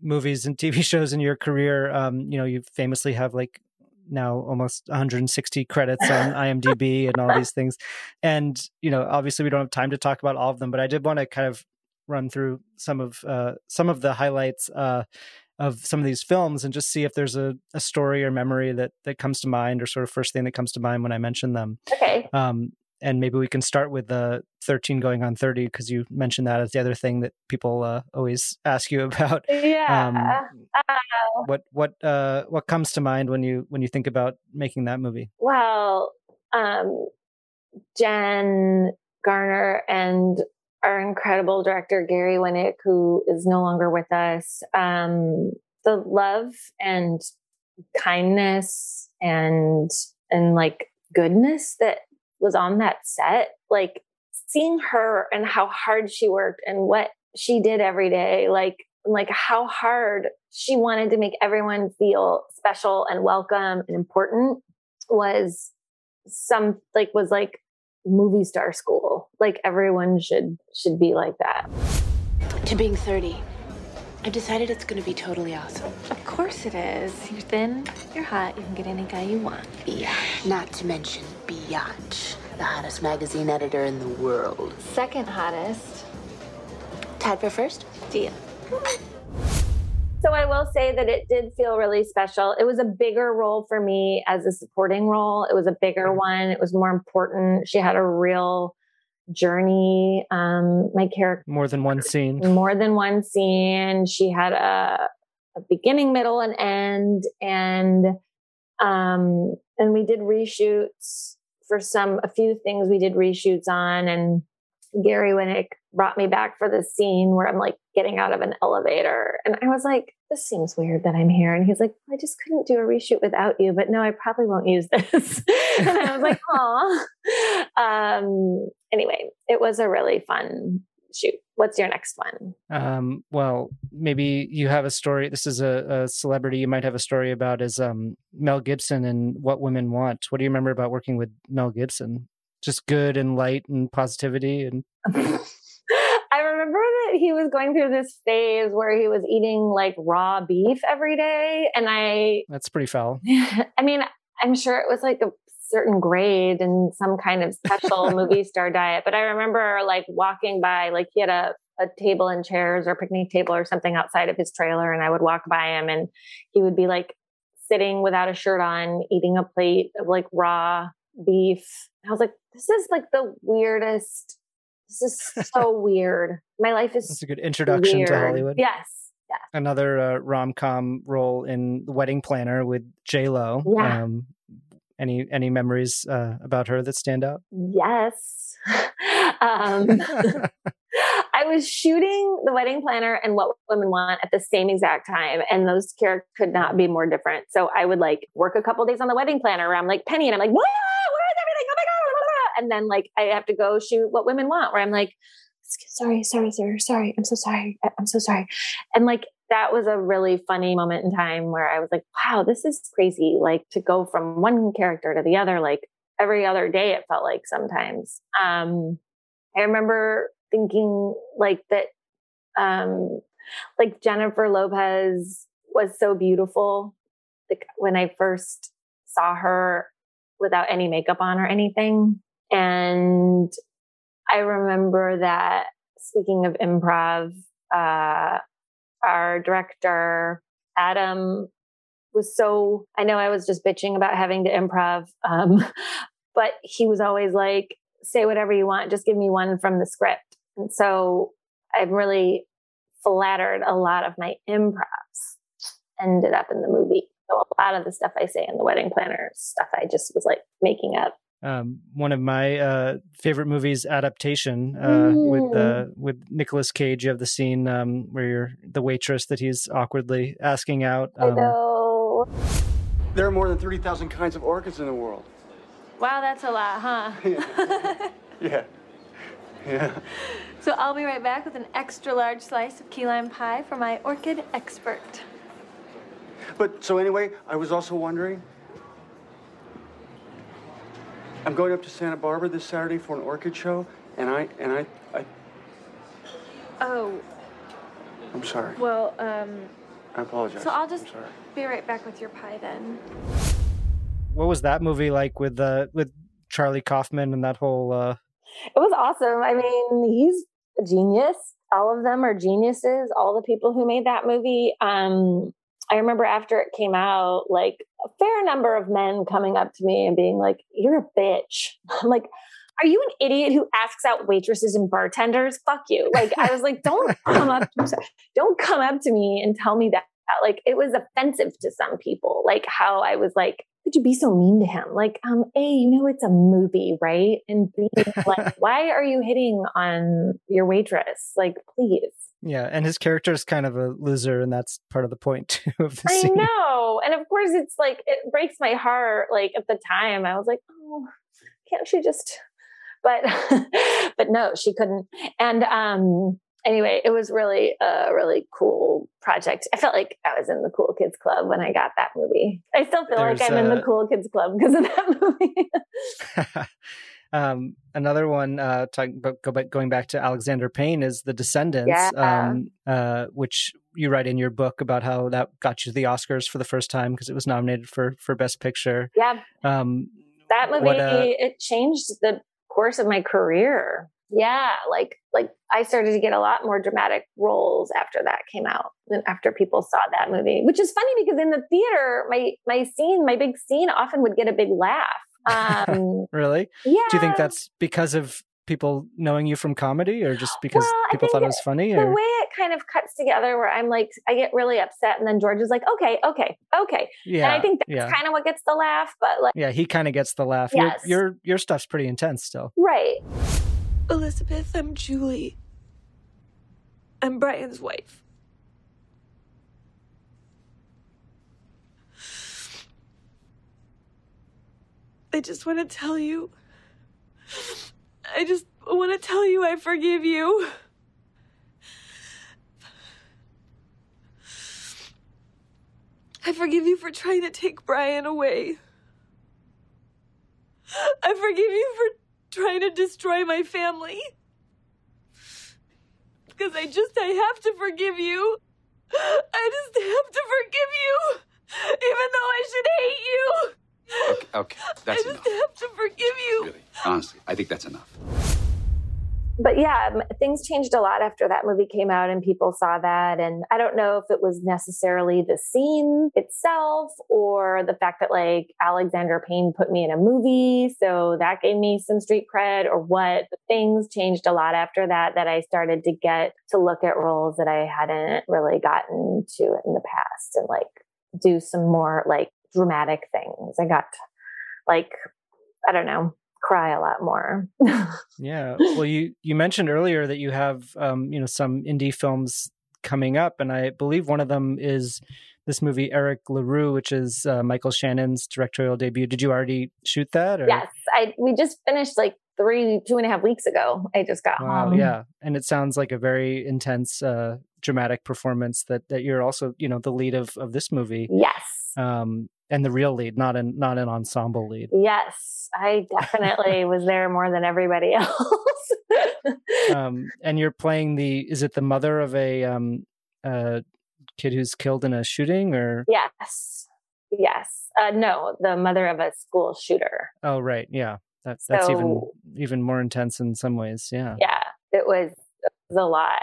movies and tv shows in your career um you know you famously have like now almost 160 credits on imdb and all these things and you know obviously we don't have time to talk about all of them but i did want to kind of run through some of uh some of the highlights uh of some of these films and just see if there's a, a story or memory that that comes to mind or sort of first thing that comes to mind when i mention them Okay. um, and maybe we can start with the 13 going on 30 because you mentioned that as the other thing that people uh, always ask you about. Yeah. Um, Uh, what what uh, what comes to mind when you when you think about making that movie? well, um, Jen Garner and our incredible director Gary Winick, who is no longer with us, um, the love and kindness and and like goodness that was on that set, like seeing her and how hard she worked and what she did every day, like like how hard she wanted to make everyone feel special and welcome and important was some like was like movie star school like everyone should should be like that To being 30, I've decided it's going to be totally awesome. Of course it is. You're thin, you're hot, you can get any guy you want. Yeah, not to mention Biatch, the hottest magazine editor in the world. Second hottest. Tied for first? Deal. So i will say that it did feel really special. It was a bigger role for me as a supporting role. It was a bigger one. It was more important. She had a real journey um my character More than one scene. more than one scene. She had a, a beginning, middle, and end, and um, and we did reshoots for some a few things we did reshoots on, and Gary Winick brought me back for the scene where I'm like getting out of an elevator, and I was like, "This seems weird that I'm here," and he's like, "I just couldn't do a reshoot without you, but no, I probably won't use this," and I was like, "Aw." Um, anyway, it was a really fun shoot. What's your next one? Um, well, maybe you have a story. This is a, a celebrity you might have a story about is um, Mel Gibson and What Women Want. What do you remember about working with Mel Gibson? Just good and light and positivity and I remember that he was going through this phase where he was eating like raw beef every day. And I, that's pretty foul. I mean, I'm sure it was like a certain grade and some kind of special movie star diet. But I remember like walking by, like he had a, a table and chairs or picnic table or something outside of his trailer. And I would walk by him and he would be like sitting without a shirt on, eating a plate of like raw beef. I was like, this is like the weirdest. This is so weird. My life is That's a good introduction to. Hollywood. Yes, yes. Another uh, rom com role in The Wedding Planner with J Lo. Yeah. Um, any any memories uh, about her that stand out? Yes. um, I was shooting the wedding planner and what women want at the same exact time. And those characters could not be more different. So I would like work a couple days on the wedding planner where I'm like Penny and I'm like, what? Where is everything? Oh my God. blah, blah, blah." And then like I have to go shoot what women want where I'm like, sorry, sorry, sorry, sorry. I'm so sorry. I'm so sorry. And like that was a really funny moment in time where I was like, wow, this is crazy. Like to go from one character to the other, like every other day, it felt like sometimes. Um, I remember thinking like that, um, like Jennifer Lopez was so beautiful. Like when I first saw her without any makeup on or anything. And I remember that speaking of improv, uh, our director, Adam, was so, I know I was just bitching about having to improv, um, but he was always like, say whatever you want, just give me one from the script. And so I'm really flattered a lot of my improvs ended up in the movie. So a lot of the stuff I say in the wedding planner stuff I just was like making up. Um, one of my uh, favorite movies adaptation uh, with uh, with Nicolas Cage. You have the scene um, where you're the waitress that he's awkwardly asking out. I Um, know. There are more than 30,000 kinds of orchids in the world. Wow, that's a lot, huh? Yeah. Yeah. so I'll be right back with an extra large slice of key lime pie for my orchid expert. But so anyway, I was also wondering. I'm going up to Santa Barbara this Saturday for an orchid show, and I and I, I Oh, I'm sorry. well, um, I apologize. so I'll just be right back with your pie then. what was that movie like with uh, with Charlie Kaufman and that whole? Uh, It was awesome. I mean, he's a genius. All of them are geniuses. All the people who made that movie. Um, I remember after it came out, like a fair number of men coming up to me and being like, "You're a bitch." I'm like, "Are you an idiot who asks out waitresses and bartenders? Fuck you!" Like I was like, "Don't come up, don't come up to me and tell me that." Like it was offensive to some people. Like how I was like, "Could you be so mean to him?" Like, um, a, you know, it's a movie, right? And b, like, why are you hitting on your waitress? Like, please. Yeah, and his character is kind of a loser, and that's part of the point too of the I scene. know. And of course, it's like, it breaks my heart. Like at the time, I was like, oh, can't she just, but, but no, she couldn't. And, um, anyway, it was really a really cool project. I felt like I was in the Cool Kids Club when I got that movie. I still feel like I'm in the Cool Kids Club because of that movie. Um, another one, uh, talk, but go back, going back to Alexander Payne, is The Descendants, Yeah. um, uh, which you write in your book about how that got you the Oscars for the first time because it was nominated for for Best Picture. yeah. Um, that movie What, uh, it changed the course of my career yeah like like i started to get a lot more dramatic roles after that came out and after people saw that movie which is funny because in the theater my my scene my big scene often would get a big laugh um really? yeah Do you think that's because of people knowing you from comedy, or just because Well, people thought it think was funny? the Or way it kind of cuts together where i'm like i get really upset and then george is like okay okay okay Yeah. and Yeah, i think that's yeah. kind of what gets the laugh but like yeah, he kind of gets the laugh. Yes. Your, your your stuff's pretty intense still. right Elizabeth, I'm Julie. I'm Brian's wife. I just want to tell you. I just want to tell you I forgive you. I forgive you for trying to take Brian away. I forgive you for trying to destroy my family. Because I just, I have to forgive you. I just have to forgive you. Even though I should hate you. Okay, okay, that's I enough. just have to forgive you. Honestly, I think that's enough. but yeah, um, things changed a lot after that movie came out and people saw that. And I don't know if it was necessarily the scene itself or the fact that like Alexander Payne put me in a movie. So that gave me some street cred or what. But things changed a lot after that, that I started to get to look at roles that I hadn't really gotten to in the past and like do some more like dramatic things. I got like, I don't know, cry a lot more. Yeah. Well, you you mentioned earlier that you have um, you know some indie films coming up, and I believe one of them is this movie Eric LaRue, which is uh, Michael Shannon's directorial debut. Did you already shoot that? Or? yes, I we just finished like three, two and a half weeks ago. I just got Wow. home. Yeah, and it sounds like a very intense, uh, dramatic performance. That that you're also you know the lead of of this movie. Yes. Um, and the real lead, not an not an ensemble lead. Yes, I definitely was there more than everybody else. um, and you're playing the is it the mother of a um, uh, kid who's killed in a shooting or yes, yes. Uh, no, the mother of a school shooter. oh right yeah that, that's even even more intense in some ways yeah Yeah, it was, it was a lot.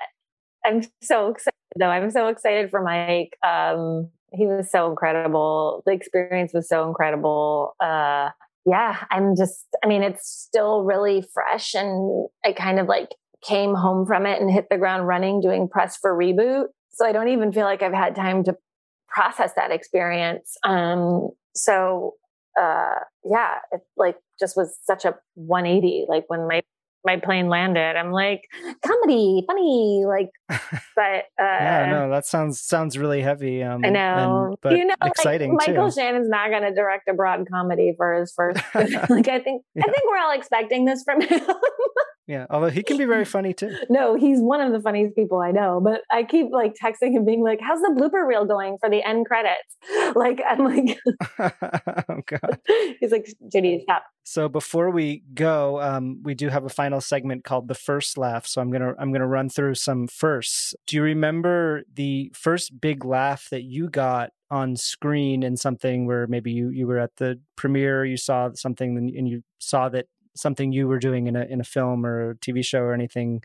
I'm so excited though. I'm so excited for Mike. Um, he was so incredible. The experience was so incredible. Uh, yeah, I'm just, I mean, it's still really fresh and I kind of like came home from it and hit the ground running doing press for reboot. So I don't even feel like I've had time to process that experience. Um, so uh, yeah, it like just was such a 180. Like when my my plane landed, I'm like comedy, funny, like, but uh, yeah no that sounds sounds really heavy um I know. and- but you know, exciting like, Michael too Shannon's not going to direct a broad comedy for his first. like, I think, I think we're all expecting this from him. yeah although he can be very funny too no, he's one of the funniest people I know. But I keep like texting him, being like, "How's the blooper reel going for the end credits?" Like, I'm like, oh god he's like, "Judy, stop." So before we go, um, we do have a final segment called the first laugh. So I'm gonna I'm gonna run through some Do you remember the first big laugh that you got on screen in something where maybe you you were at the premiere, you saw something, and and you saw that something you were doing in a in a film or a TV show or anything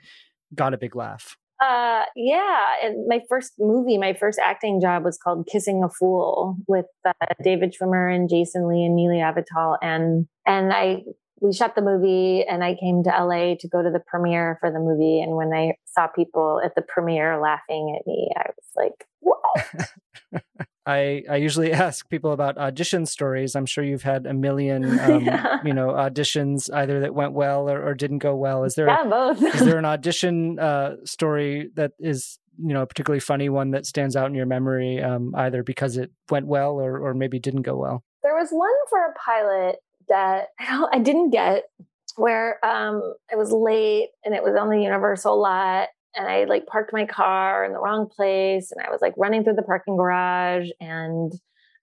got a big laugh? Uh, yeah. And my first movie, my first acting job was called Kissing a Fool with uh, David Schwimmer and Jason Lee and Mili Avital. And, and I, we shot the movie and I came to LA to go to the premiere for the movie. And when I saw people at the premiere laughing at me, I was like, what? I, I usually ask people about audition stories. I'm sure you've had a million, um, Yeah. you know, auditions either that went well or, or didn't go well. Is there Yeah, both. is there an audition uh, story that is you know a particularly funny one that stands out in your memory, um, either because it went well or or maybe didn't go well? There was one for a pilot that I, I didn't get where um, I was late and it was on the Universal lot and I like parked my car in the wrong place and I was like running through the parking garage and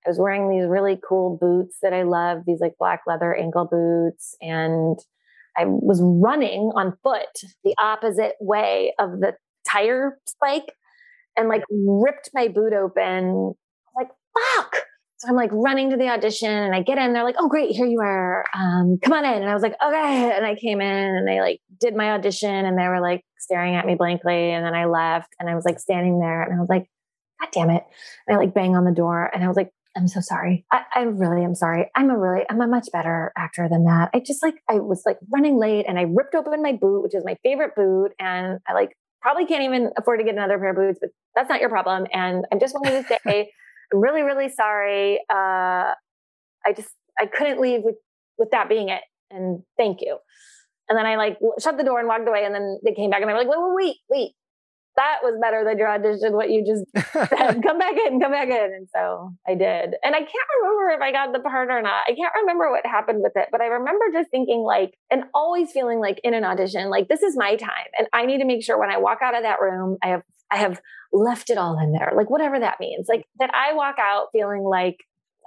I was wearing these really cool boots that I love, these like black leather ankle boots and I was running on foot the opposite way of the tire spike and like ripped my boot open. Like, fuck. So I'm like running to the audition and I get in. They're like, oh, great, here you are. Um, come on in. And I was like, okay. And I came in and I like did my audition and they were like staring at me blankly. And then I left and I was like standing there and I was like, God damn it. And I like bang on the door and I was like, I'm so sorry. I, I really am sorry. I'm a really, I'm a much better actor than that. I just like, I was like running late and I ripped open my boot, which is my favorite boot. And I like probably can't even afford to get another pair of boots, but that's not your problem. And I just wanted to say, I'm really, really sorry. Uh, I just, I couldn't leave with, with that being it. And thank you. And then I like shut the door and walked away. And then they came back and they were like, wait, wait, wait, wait. That was better than your audition, what you just said. come back in, come back in. And so I did. And I can't remember if I got the part or not. I can't remember what happened with it, but I remember just thinking like, and always feeling like in an audition, like this is my time. And I need to make sure when I walk out of that room, I have, I have left it all in there. Like whatever that means, like that I walk out feeling like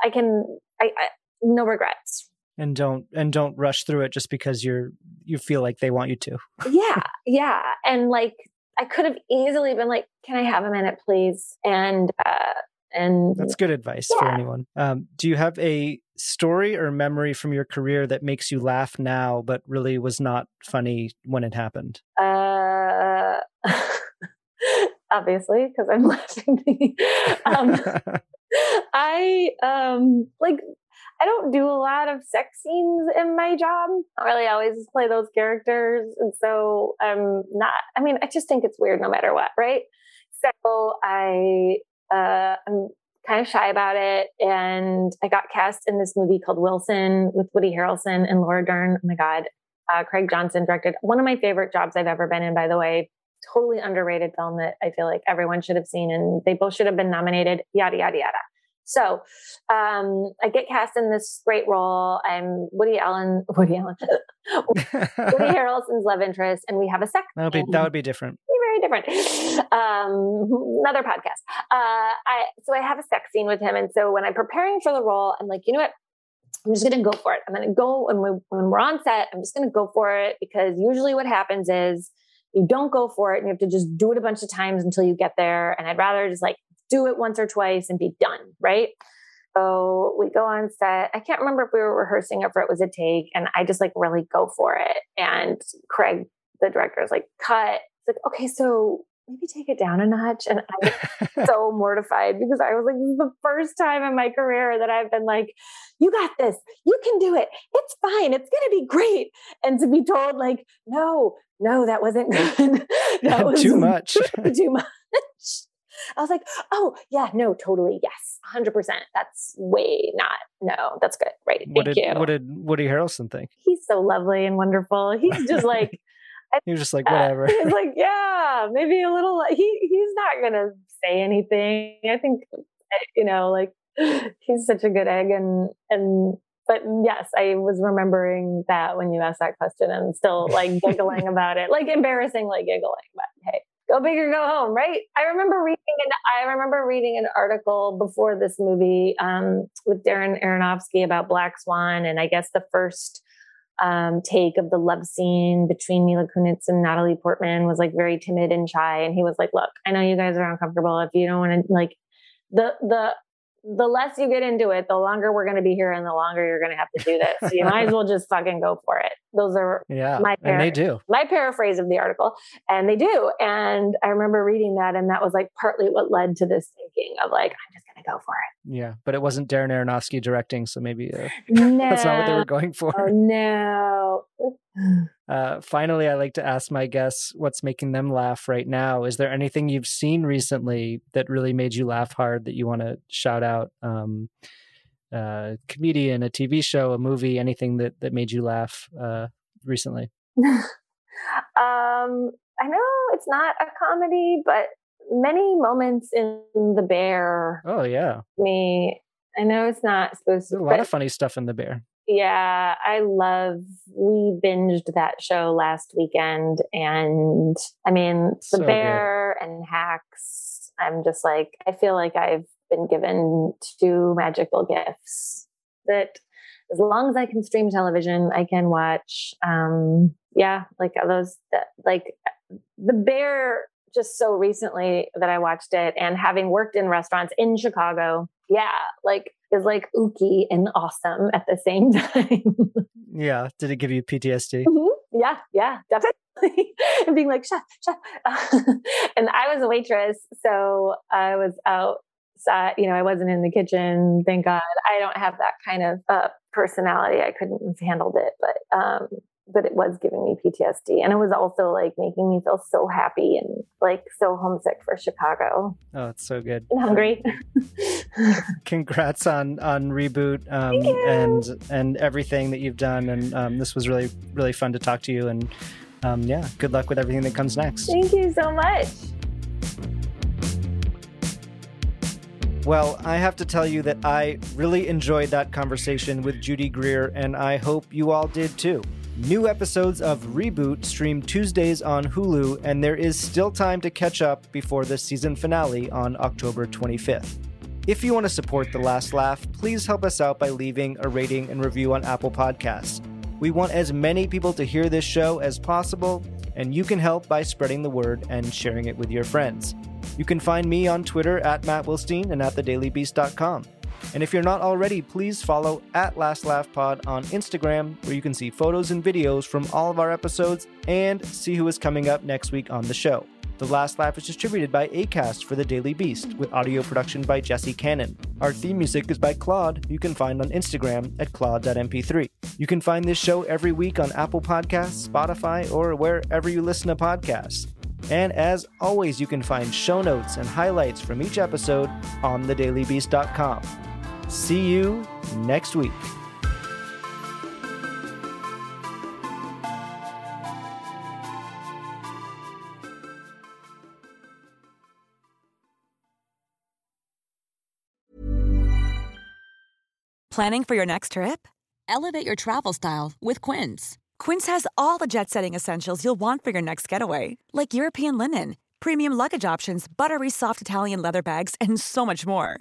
I can, I, I no regrets. And don't and don't rush through it just because you're you feel like they want you to. yeah, yeah. And like I could have easily been like, "Can I have a minute, please?" And uh, and That's good advice for anyone. Um, do you have a story or memory from your career that makes you laugh now, but really was not funny when it happened? Uh, obviously, because I'm laughing. um, I um like I don't do a lot of sex scenes in my job. I really always play those characters, and so I'm not. I mean, I just think it's weird no matter what, right? So I uh, I'm kind of shy about it, and I got cast in this movie called Wilson with Woody Harrelson and Laura Dern. Oh my god, uh, Craig Johnson directed one of my favorite jobs I've ever been in. By the way, totally underrated film that I feel like everyone should have seen, and they both should have been nominated. Yada yada yada. So um, I get cast in this great role. I'm Woody Allen, Woody Allen, Woody Harrelson's love interest, and we have a sex. That would be that would be different. Very different. Um, another podcast. Uh, I so I have a sex scene with him, and so when I'm preparing for the role, I'm like, you know what? I'm just going to go for it. I'm going to go and when we're on set, I'm just going to go for it because usually what happens is you don't go for it and you have to just do it a bunch of times until you get there. And I'd rather just like do it once or twice and be done, right? So we go on set. I can't remember if we were rehearsing or if it was a take, and I just like really go for it. And Craig, the director, is like, "Cut." It's like, okay, so maybe take it down a notch. And I'm so mortified because I was like, this is the first time in my career that I've been like, you got this, you can do it, it's fine, it's gonna be great. And to be told, like, no, no, that wasn't good. that was too much. too much. I was like, oh, yeah, no, totally. Yes, 100%. That's way not. No, that's good. Right. What Thank did you. what did Woody Harrelson think? He's so lovely and wonderful. He's just like, He was just like, whatever. He's like, yeah, maybe a little. He he's not gonna say anything. I think, you know, like he's such a good egg, and and but yes, I was remembering that when you asked that question, and still like giggling about it, like embarrassingly giggling. But hey, go big or go home, right? I remember reading an I remember reading an article before this movie um, with Darren Aronofsky about Black Swan, and I guess the first um, take of the love scene between Mila Kunis and Natalie Portman was like very timid and shy. And he was like, "Look, I know you guys are uncomfortable. If you don't want to, like, the the the less you get into it, the longer we're going to be here, and the longer you're going to have to do this. So you might as well just fucking go for it. Those are Yeah, my and they do. my paraphrase of the article, and they do. And I remember reading that, and that was like partly what led to this thinking of like, I'm just go for it. Yeah, but it wasn't Darren Aronofsky directing, so maybe uh, No. that's not what they were going for. Oh no. Uh, finally, I like to ask my guests what's making them laugh right now. Is there anything you've seen recently that really made you laugh hard that you want to shout out? Um, uh, comedian, a TV show, a movie, anything that that made you laugh uh, recently? um, I know it's not a comedy, but many moments in The Bear. Oh yeah, Me, I know it's not supposed to. There's a lot of funny stuff in the bear. Yeah, I love. We binged that show last weekend, and I mean, The So good. Bear and Hacks. I'm just like, I feel like I've been given two magical gifts that, as long as I can stream television, I can watch. Um, yeah, like those. That, like The Bear. Just so recently that I watched it, and having worked in restaurants in Chicago, yeah, like is like ooky and awesome at the same time. Yeah, did it give you PTSD? Mhm. Yeah, yeah, definitely. and being like, chef, chef. and I was a waitress, so I was outside, you know, I wasn't in the kitchen. Thank God. I don't have that kind of uh, personality. I couldn't have handled it, but um, but it was giving me PTSD. And it was also like making me feel so happy and like so homesick for Chicago Oh, it's so good. and hungry. Congrats on on reboot um, and and everything that you've done. And um, this was really really fun to talk to you. And um, yeah, good luck with everything that comes next. Thank you so much. Well, I have to tell you that I really enjoyed that conversation with Judy Greer, and I hope you all did too. New episodes of Reboot stream Tuesdays on Hulu, and there is still time to catch up before the season finale on October 25th. If you want to support The Last Laugh, please help us out by leaving a rating and review on Apple Podcasts. We want as many people to hear this show as possible, and you can help by spreading the word and sharing it with your friends. You can find me on Twitter at Matt Wilstein and at thedailybeast.com. And if you're not already, please follow at Last Laugh Pod on Instagram, where you can see photos and videos from all of our episodes and see who is coming up next week on the show. The Last Laugh is distributed by ACAST for the Daily Beast, with audio production by Jesse Cannon. Our theme music is by Claude, you can find on Instagram at claude.mp3. You can find this show every week on Apple Podcasts, Spotify, or wherever you listen to podcasts. And as always, you can find show notes and highlights from each episode on thedailybeast.com. See you next week. Planning for your next trip? Elevate your travel style with Quince. Quince has all the jet setting essentials you'll want for your next getaway, like European linen, premium luggage options, buttery soft Italian leather bags, and so much more.